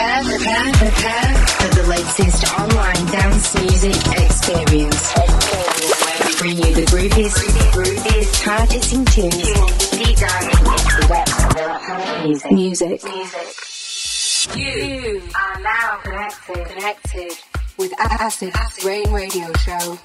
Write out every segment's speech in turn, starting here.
Prepare, prepare, prepare for the latest online dance music experience. Where we bring you the grooviest, grooviest, hard-hitting tunes, deep diving into the depths of electronic music. Music. Music. You are now connected, connected with Acid Rain Radio Show.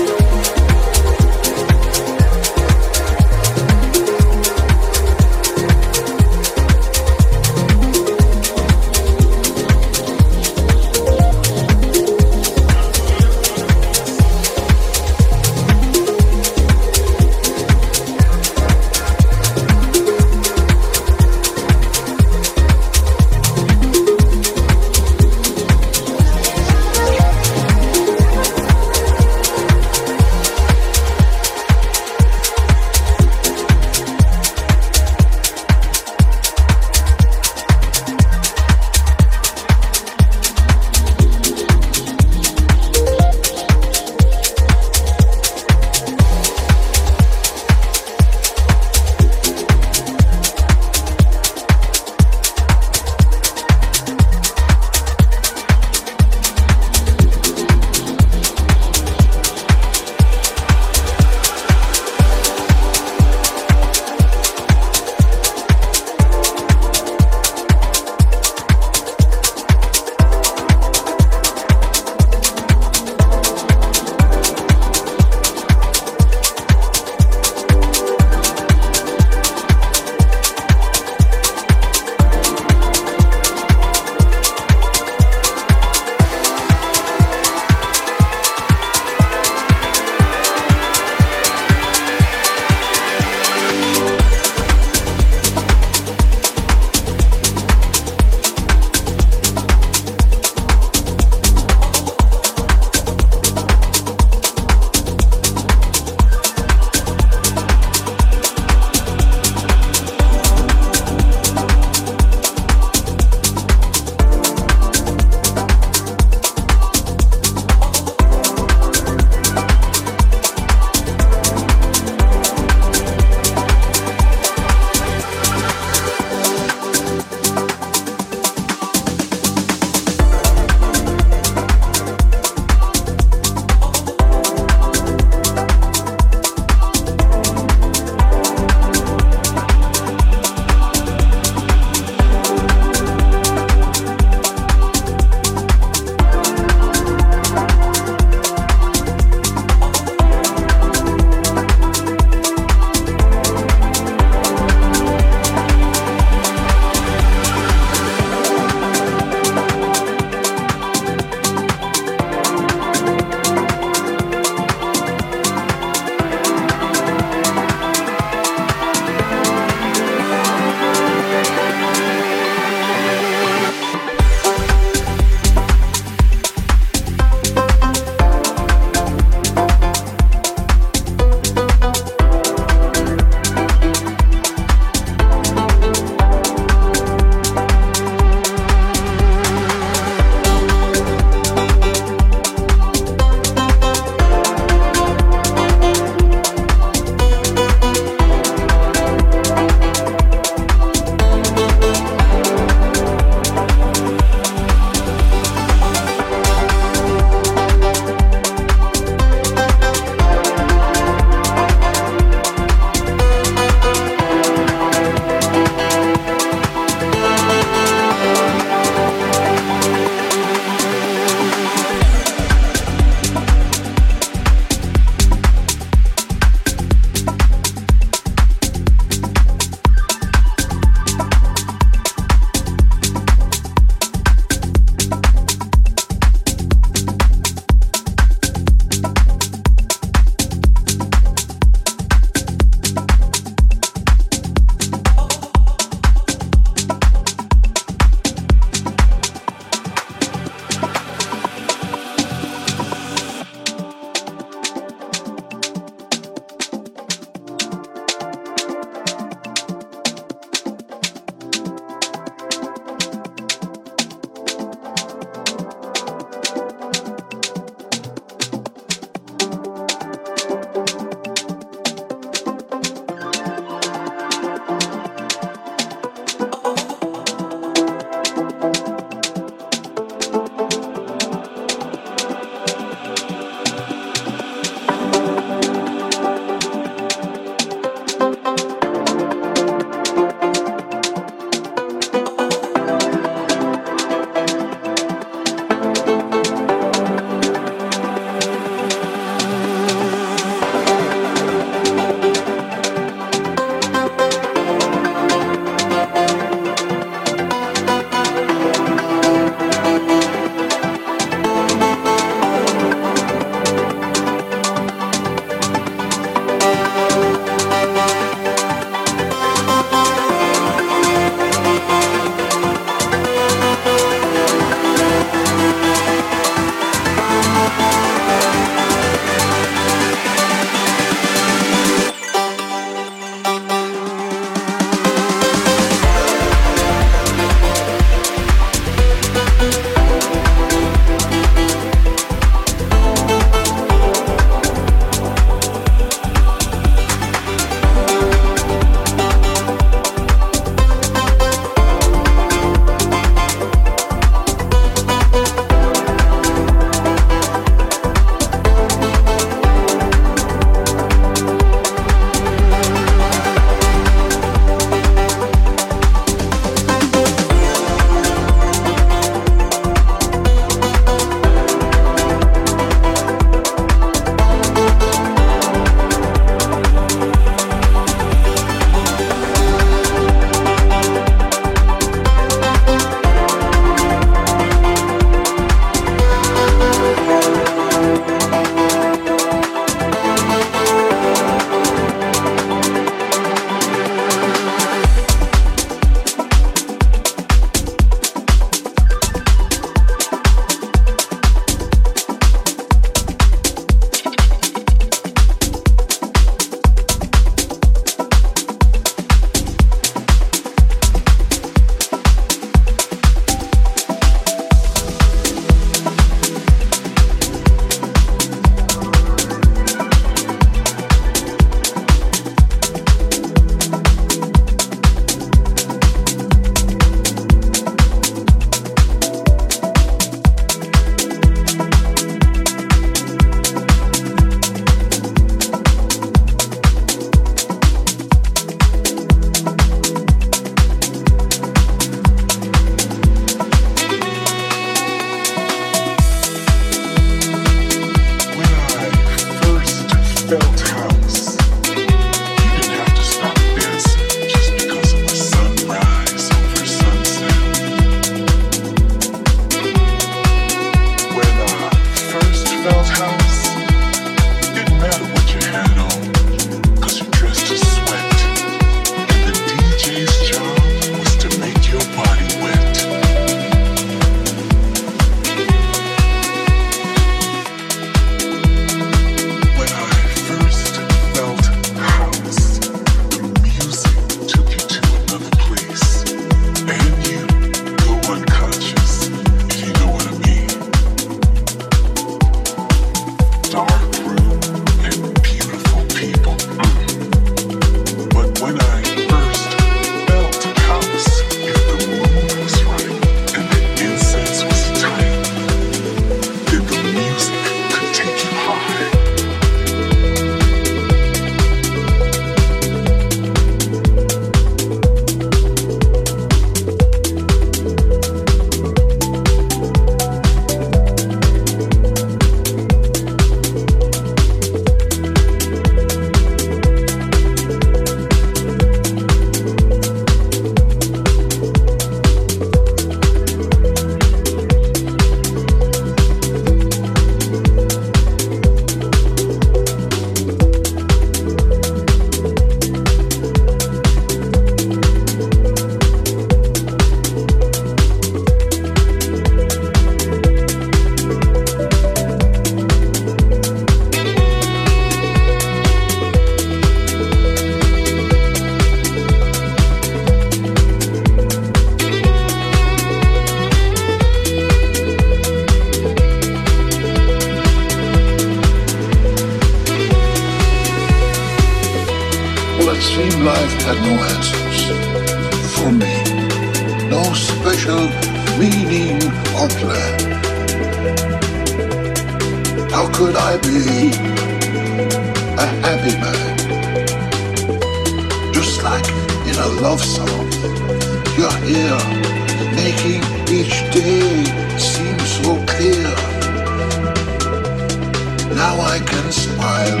Now I can smile.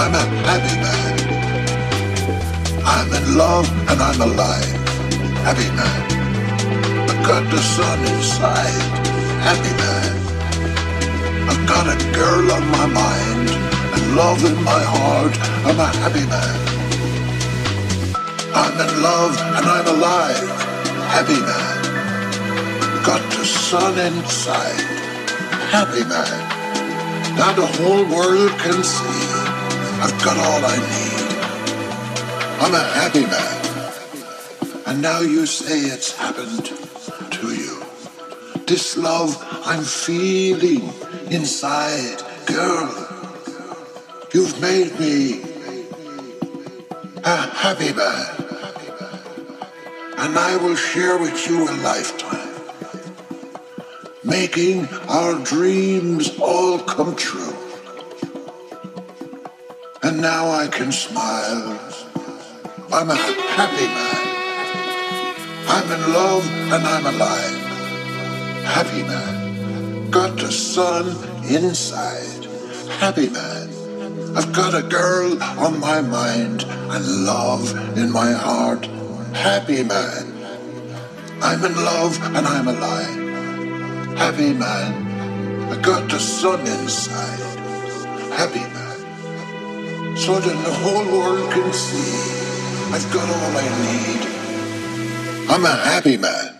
I'm a happy man. I'm in love and I'm alive. Happy man. I got the sun inside. Happy man. I've got a girl on my mind and love in my heart. I'm a happy man. I'm in love and I'm alive. Happy man. Got the sun inside. Happy man. Now the whole world can see I've got all I need. I'm a happy man. And now you say it's happened to you. This love I'm feeling inside, girl, you've made me a happy man. And I will share with you a lifetime making our dreams all come true. And now I can smile. I'm a happy man. I'm in love and I'm alive. Happy man. Got the sun inside. Happy man. I've got a girl on my mind and love in my heart. Happy man. I'm in love and I'm alive happy man. I got the sun inside. Happy man. So that the whole world can see I've got all I need. I'm a happy man.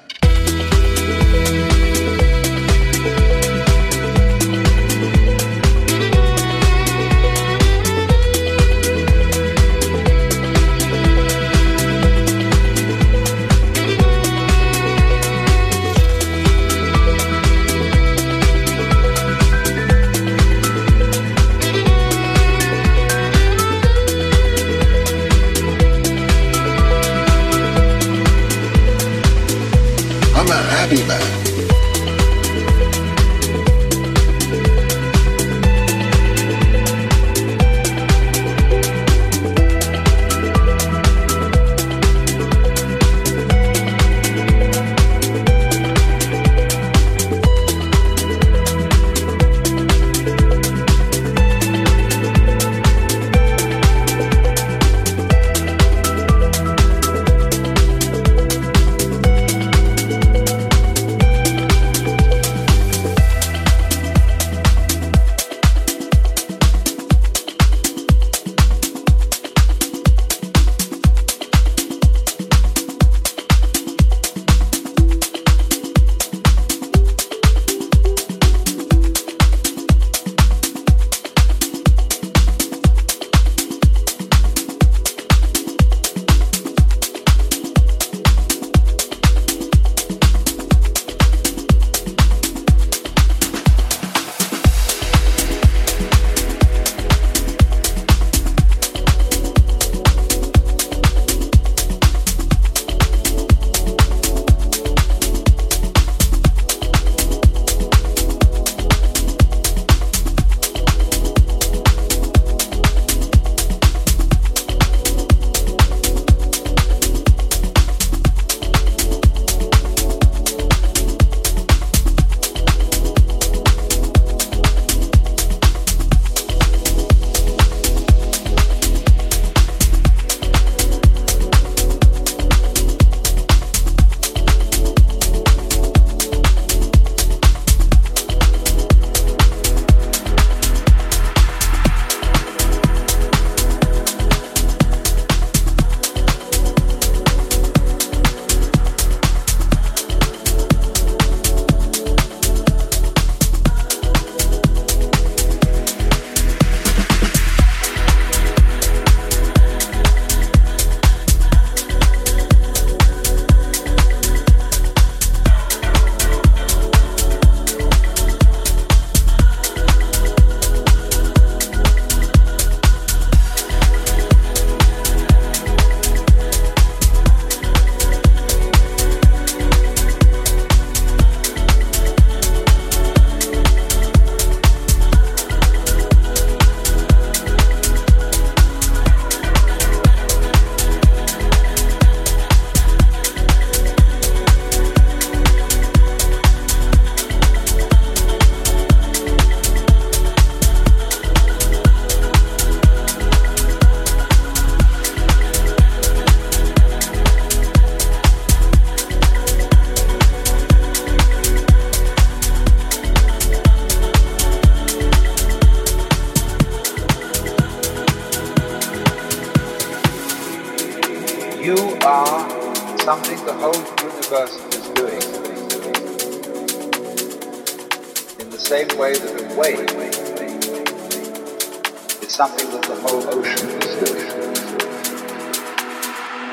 Whole ocean is doing.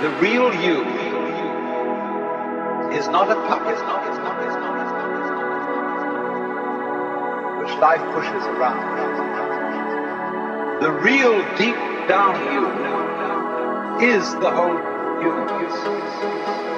The real you is not a puppet, which life pushes around. The real deep down you is the whole universe.